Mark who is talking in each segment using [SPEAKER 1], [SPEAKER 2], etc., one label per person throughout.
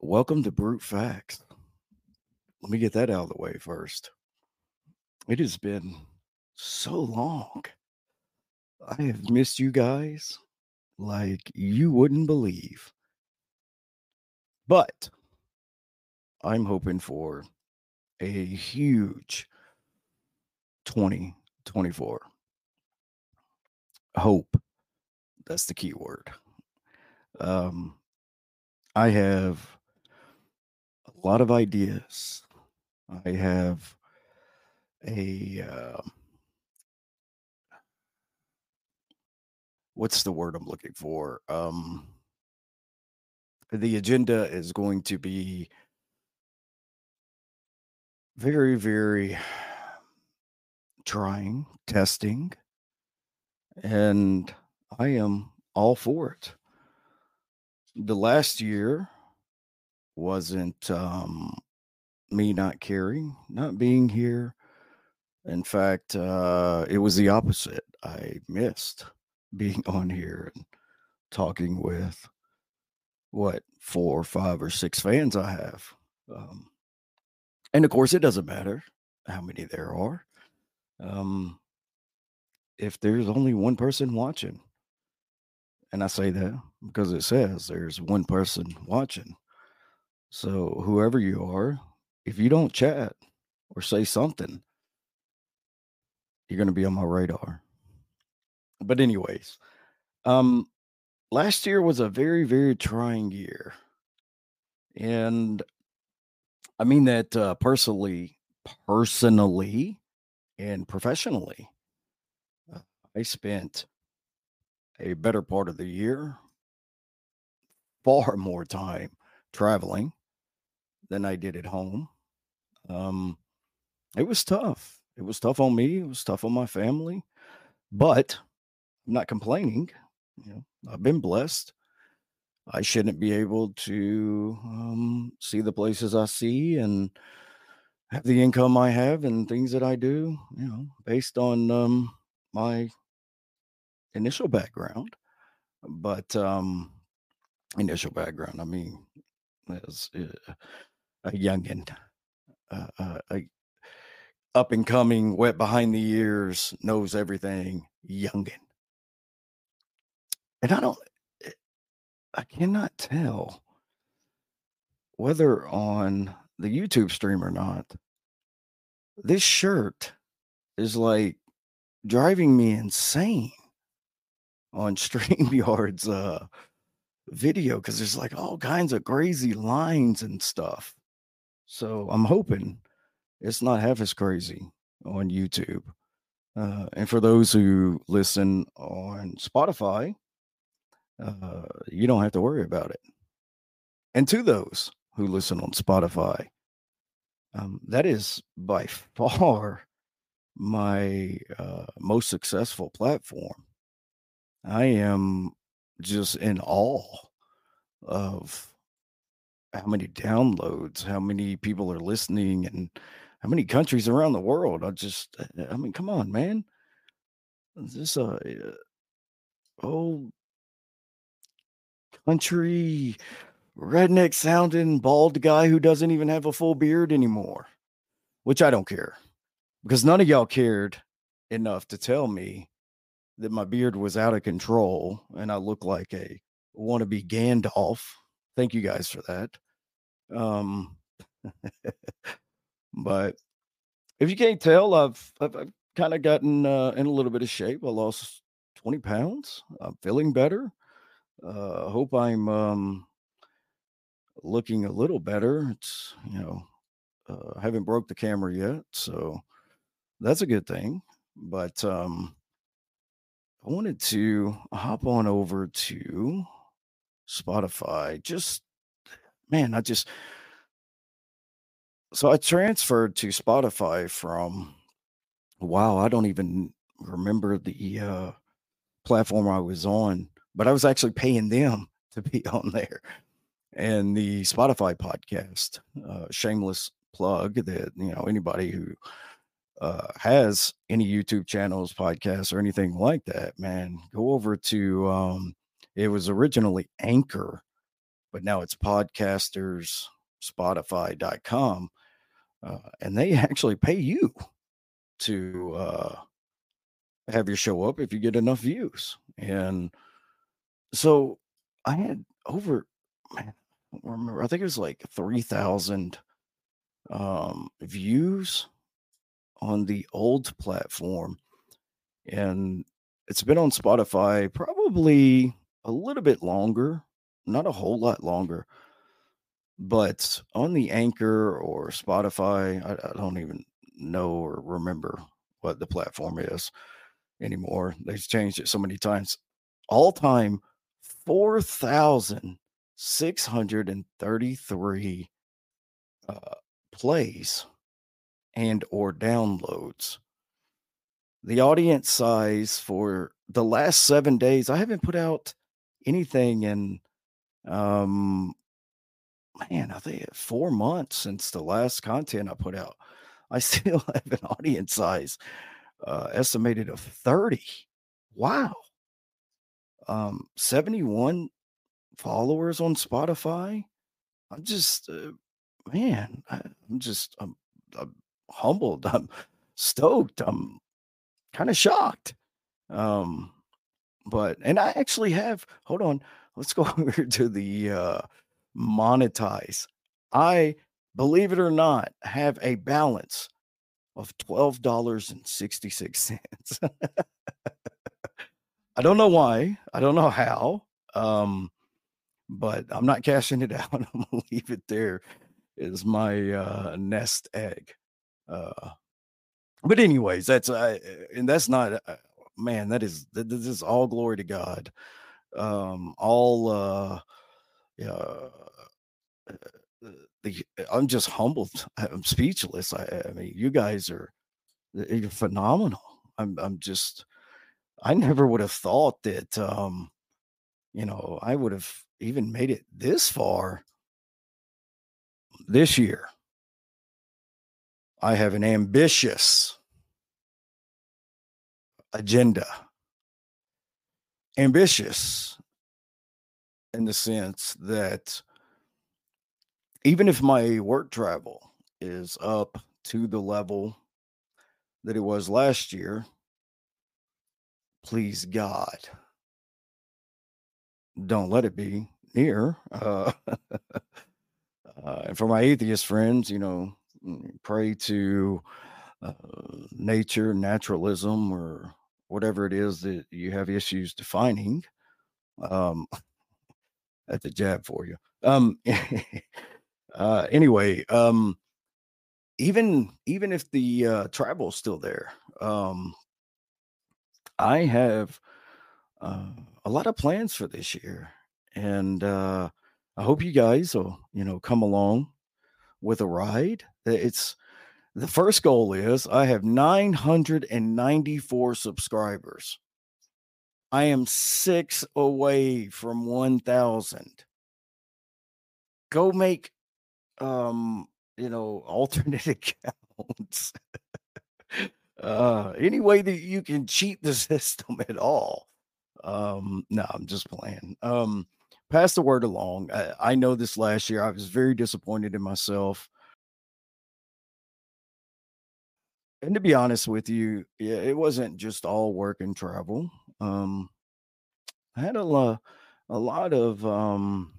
[SPEAKER 1] Welcome to Brute Facts. Let me get that out of the way first. It has been so long. I have missed you guys like you wouldn't believe. But I'm hoping for a huge 2024. Hope. That's the key word. Um, I have a lot of ideas. I have a uh, what's the word I'm looking for? Um, the agenda is going to be very, very trying, testing, and I am all for it. The last year wasn't um, me not caring, not being here. In fact, uh, it was the opposite. I missed being on here and talking with what four or five or six fans I have. Um, and of course, it doesn't matter how many there are. Um, if there's only one person watching, and I say that because it says there's one person watching. So, whoever you are, if you don't chat or say something, you're going to be on my radar. But, anyways, um, last year was a very, very trying year. And I mean that uh, personally, personally, and professionally. Uh, I spent a better part of the year, far more time traveling than I did at home. Um, it was tough. It was tough on me. It was tough on my family, but I'm not complaining. You know, I've been blessed. I shouldn't be able to um, see the places I see and have the income I have and things that I do, you know, based on um, my initial background. But um, initial background, I mean, as uh, a youngin, uh, uh, a up and coming, wet behind the ears, knows everything, youngin. And I don't, eh, I cannot tell whether on the YouTube stream or not, this shirt is like driving me insane on StreamYard's uh video because there's like all kinds of crazy lines and stuff. So I'm hoping it's not half as crazy on YouTube. Uh, and for those who listen on Spotify, uh, you don't have to worry about it. And to those who listen on Spotify, um, that is by far my uh, most successful platform. I am just in awe of how many downloads, how many people are listening, and how many countries around the world. I just, uh, I mean, come on, man. Is this a, a old country redneck sounding bald guy who doesn't even have a full beard anymore? Which I don't care because none of y'all cared enough to tell me that my beard was out of control and I look like a wannabe Gandalf. Thank you guys for that. Um, but if you can't tell, I've I've, I've kind of gotten uh, in a little bit of shape. I lost 20 pounds. I'm feeling better. Uh, hope I'm um, looking a little better. It's you know, uh, I haven't broke the camera yet, so that's a good thing. But um, I wanted to hop on over to Spotify. Just man, I just so I transferred to Spotify from wow, I don't even remember the uh platform I was on, but I was actually paying them to be on there. And the Spotify podcast, uh, shameless plug that you know anybody who uh, has any YouTube channels, podcasts, or anything like that, man, go over to um, it was originally Anchor, but now it's podcasters, Spotify.com. Uh, and they actually pay you to uh, have your show up if you get enough views. And so I had over, man, I don't remember, I think it was like 3,000 um, views on the old platform. And it's been on Spotify probably a little bit longer, not a whole lot longer. But on the Anchor or Spotify, I, I don't even know or remember what the platform is anymore. They've changed it so many times. All time, 4,633 uh, plays and or downloads. The audience size for the last seven days, I haven't put out anything in um man, I think four months since the last content I put out. I still have an audience size uh, estimated of 30. Wow. Um, 71 followers on Spotify. I'm just, uh, man, I, am just, I'm, I'm humbled. I'm stoked. I'm kind of shocked. Um, but, and I actually have, hold on, let's go over to the uh, monetize. I, believe it or not, have a balance of $12.66. I don't know why. I don't know how. Um, but I'm not cashing it out. I'm gonna leave it there is my uh, nest egg. Uh, but anyways, that's uh, and that's not uh, man. That is this is all glory to God. Um, all uh, yeah. Uh, the, I'm just humbled. I'm speechless. I, I mean, you guys are you're phenomenal. I'm I'm just I never would have thought that um you know I would have even made it this far this year. I have an ambitious agenda. Ambitious in the sense that even if my work travel is up to the level that it was last year, please God, don't let it be near. Uh, uh, and for my atheist friends, you know, mm, pray to uh, nature, naturalism, or whatever it is that you have issues defining. Um, that's a jab for you. Um, uh, anyway, um, even even if the uh, travel is still there, um, I have uh, a lot of plans for this year, and uh, I hope you guys will you know come along with a ride. It's the first goal is I have 994 subscribers. I am six away from 1,000. Go make um, you know, alternate accounts. uh, any way that you can cheat the system at all. Um, no, I'm just playing. Um, pass the word along. I, I know this last year I was very disappointed in myself. And to be honest with you, yeah, it wasn't just all work and travel. Um, I had a lot, a lot of um,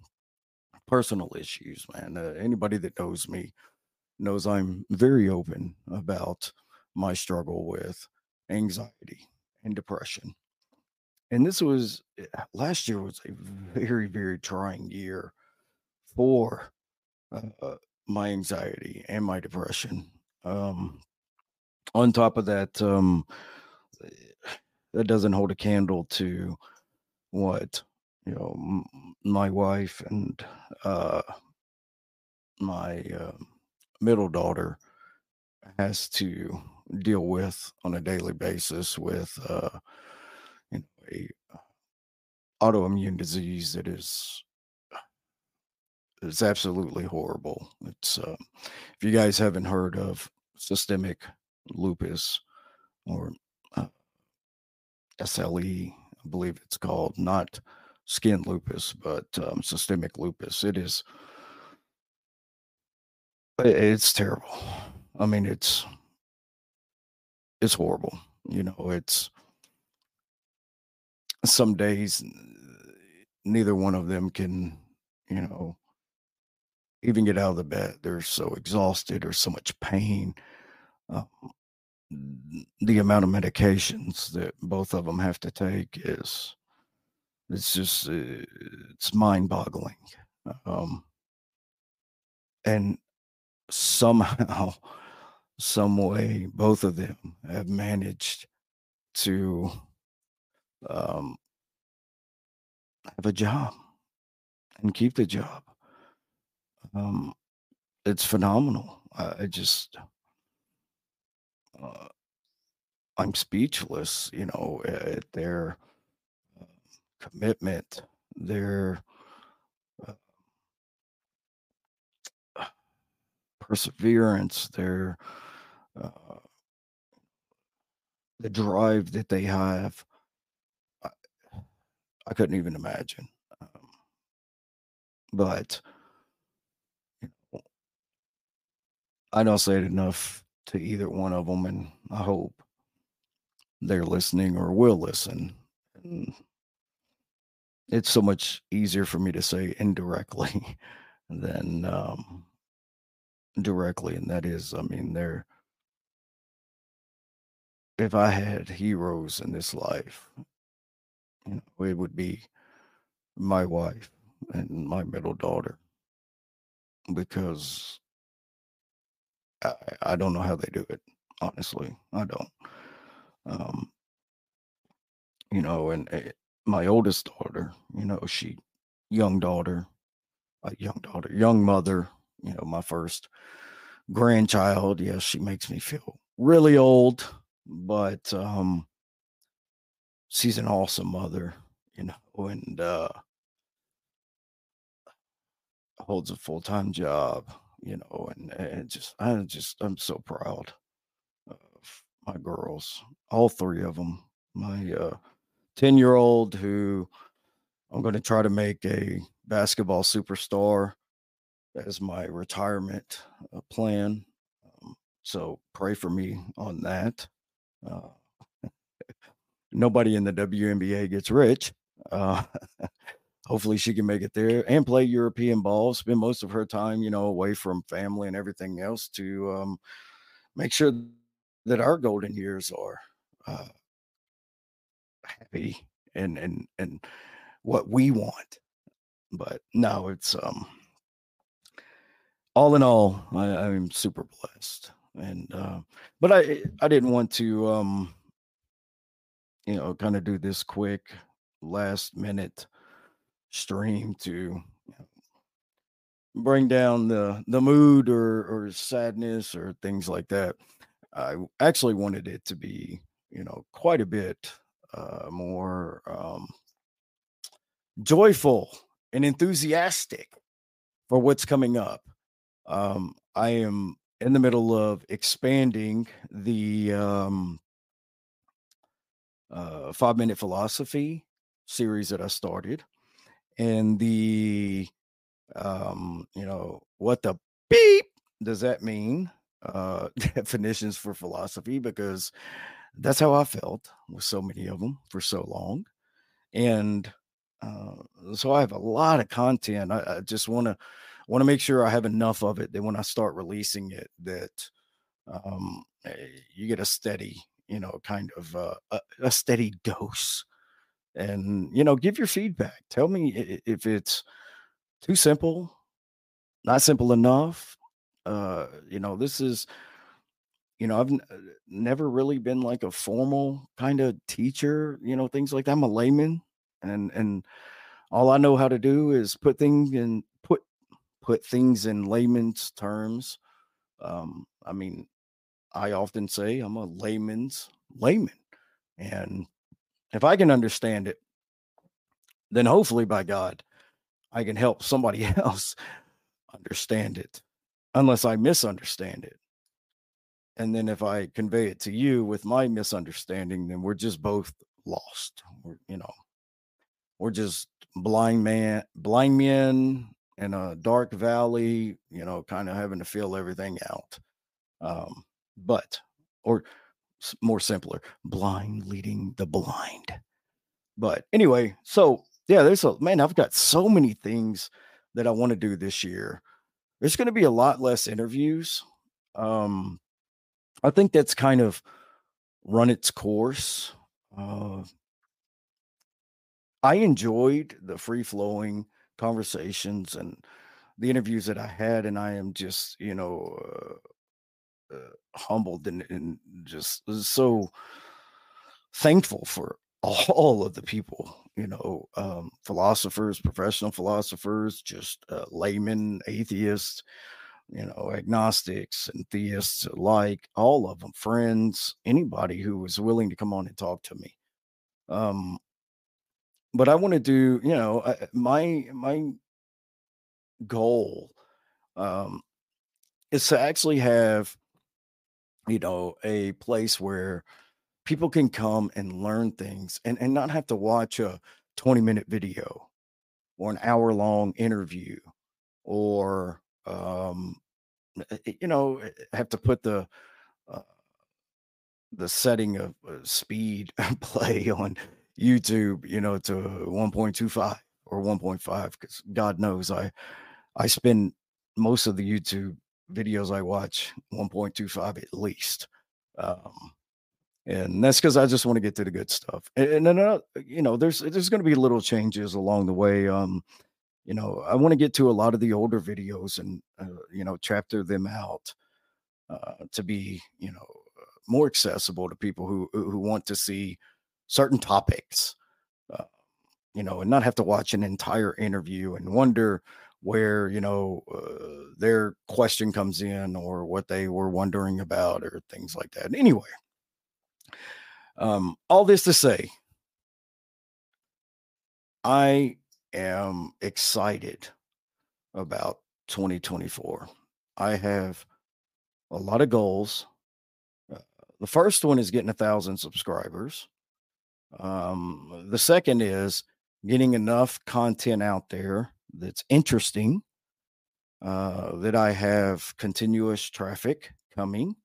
[SPEAKER 1] personal issues, man. Uh, anybody that knows me knows I'm very open about my struggle with anxiety and depression. And this was eh, last year was a very, very trying year for uh, uh, my anxiety and my depression. Um, on top of that, um, that doesn't hold a candle to what you know, m- my wife and uh, my uh, middle daughter has to deal with on a daily basis with uh, you know, a uh, autoimmune disease that is is absolutely horrible. It's uh, if you guys haven't heard of systemic lupus or uh, SLE, I believe it's called, not skin lupus, but um, systemic lupus. It is it's terrible. I mean, it's it's horrible. You know, it's some days neither one of them can, you know, even get out of the bed. They're so exhausted or so much pain. Um, the amount of medications that both of them have to take is it's just uh, it's mind-boggling um, and somehow some way both of them have managed to um, have a job and keep the job. Um, it's phenomenal. I, I just uh, I'm speechless, you know, at their uh, commitment, their uh, perseverance, their uh, the drive that they have. I, couldn't even imagine. Um, but I don't say it enough to either one of them, and I hope they're listening or will listen. And it's so much easier for me to say indirectly than um, directly, and that is, I mean, they're if I had heroes in this life, you know, it would be my wife and my middle daughter because I, I don't know how they do it. Honestly, I don't. Um, you know, and uh, my oldest daughter, you know, she young daughter, a young daughter, young mother, you know, my first grandchild. Yes, she makes me feel really old, but um she's an awesome mother, you know, and uh holds a full-time job you know, and, and just I just I'm so proud of my girls, all three of them. My uh, ten year old who I'm going to try to make a basketball superstar as my retirement uh, plan. Um, so pray for me on that. Uh, nobody in the WNBA gets rich. Uh, hopefully she can make it there and play European ball, spend most of her time, you know, away from family and everything else to um, make sure that our golden years are uh, happy and and and what we want. But no, it's um all in all, I, I'm super blessed. And uh, but I I didn't want to um you know kind of do this quick last minute stream to bring down the the mood or or sadness or things like that. I actually wanted it to be, you know, quite a bit uh, more um, joyful and enthusiastic for what's coming up. Um, I am in the middle of expanding the um, uh, five minute philosophy series that I started and the um you know what the beep does that mean uh definitions for philosophy because that's how i felt with so many of them for so long. And uh, so i have a lot of content i, I just want to want to make sure i have enough of it that when i start releasing it that um eh, you get a steady you know kind of uh, a, a steady dose and you know give your feedback. Tell me if it's too simple not simple enough uh you know this is you know i've n- uh, never really been like a formal kind of teacher you know things like that. I'm a layman and and all i know how to do is put things in put put things in layman's terms. Um i mean i often say i'm a layman's layman and if I can understand it, then hopefully by God, I can help somebody else understand it, unless I misunderstand it. And then if I convey it to you with my misunderstanding, then we're just both lost. We're, you know, we're just blind man, blind men in a dark valley, you know, kind of having to fill everything out. Um, but, or more simpler, blind leading the blind. But anyway, so yeah, there's a man, I've got so many things that I want to do this year. There's going to be a lot less interviews. Um, I think that's kind of run its course. Uh, I enjoyed the free flowing conversations and the interviews that I had, and I am just, you know, uh, uh, humbled and, and just so thankful for all of the people, you know, um, philosophers, professional philosophers, just uh, laymen, atheists, you know, agnostics and theists alike, all of them, friends, anybody who was willing to come on and talk to me. Um, but I want to do, you know, uh, my my goal um, is to actually have, you know, a place where people can come and learn things and, and not have to watch a 20 minute video or an hour long interview or um, eh, eh, you know eh, have to put the uh, the setting of uh, speed play on YouTube, you know, to 1.25 or 1.5 because God knows I I spend most of the YouTube videos I watch 1.25 at least. Um, and that's because I just want to get to the good stuff. And, then, uh, you know, there's there's going to be little changes along the way. Um, you know, I want to get to a lot of the older videos and uh, you know chapter them out uh, to be you know more accessible to people who who want to see certain topics, uh, you know, and not have to watch an entire interview and wonder where, you know, uh, their question comes in or what they were wondering about or things like that. Anyway, um, all this to say, I am excited about 2024. I have a lot of goals. Uh, the first one is getting a thousand subscribers. Um, the second is getting enough content out there that's interesting, uh, that I have continuous traffic coming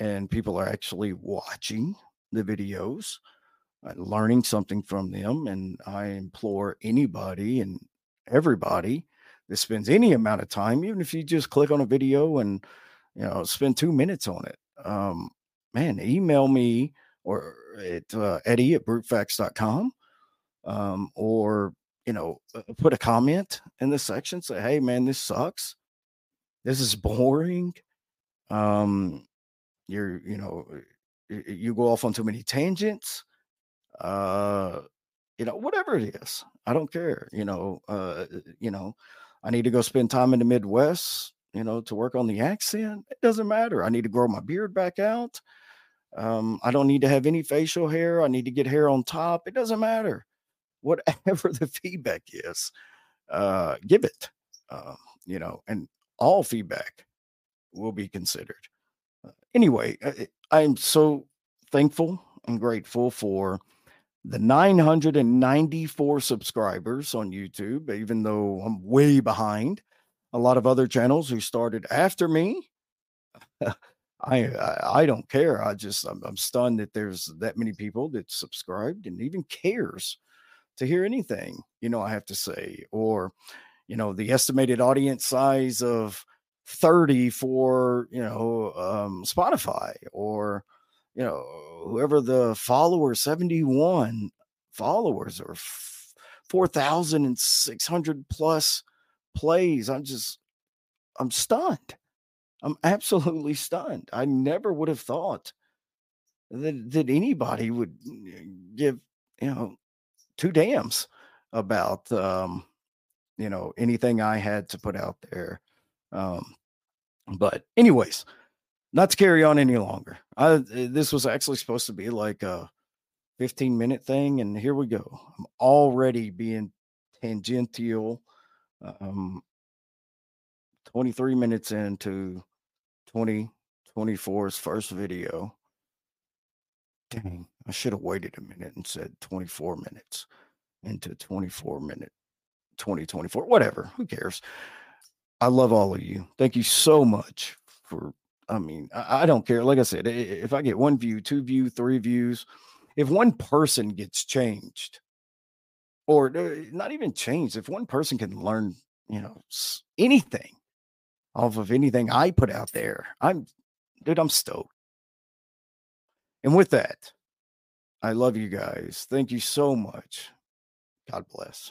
[SPEAKER 1] and people are actually watching the videos, learning something from them. And I implore anybody and everybody that spends any amount of time, even if you just click on a video and you know spend two minutes on it, um, man, email me or at uh, Eddie at brutefacts.com um, or, you know, uh, put a comment in the section. Say, hey, man, this sucks. This is boring. Um, you're, you know, you go off on too many tangents. Uh, you know, whatever it is, I don't care. You know, uh, you know, I need to go spend time in the Midwest, you know, to work on the accent. It doesn't matter. I need to grow my beard back out. Um, I don't need to have any facial hair. I need to get hair on top. It doesn't matter. Whatever the feedback is, uh, give it. Uh, you know, and all feedback will be considered. Uh, anyway, I'm so thankful and grateful for the 994 subscribers on YouTube, even though I'm way behind a lot of other channels who started after me. I, I, I don't care. I just I'm, I'm stunned that there's that many people that subscribed and even cares to hear anything you know I have to say, or you know the estimated audience size of 30 for you know um, Spotify, or you know whoever the follower 71 followers or 4,600 plus plays. I'm just I'm stunned. I'm absolutely stunned. I never would have thought that that anybody would give you know two damns about um, you know anything I had to put out there. Um, but anyways, not to carry on any longer. I this was actually supposed to be like a 15 minute thing, and here we go. I'm already being tangential. Um, 23 minutes into 2024's first video. Dang, I should have waited a minute and said 24 minutes. into 24 minute 2024 whatever who cares? I love all of you. Thank you so much for i mean I, I don't care. Like i said if i get one view two view three views if one person gets changed or uh, not even changed if one person can learn you know anything off of anything i put out there i'm dude i'm stoked and with that i love you guys. Thank you so much. God bless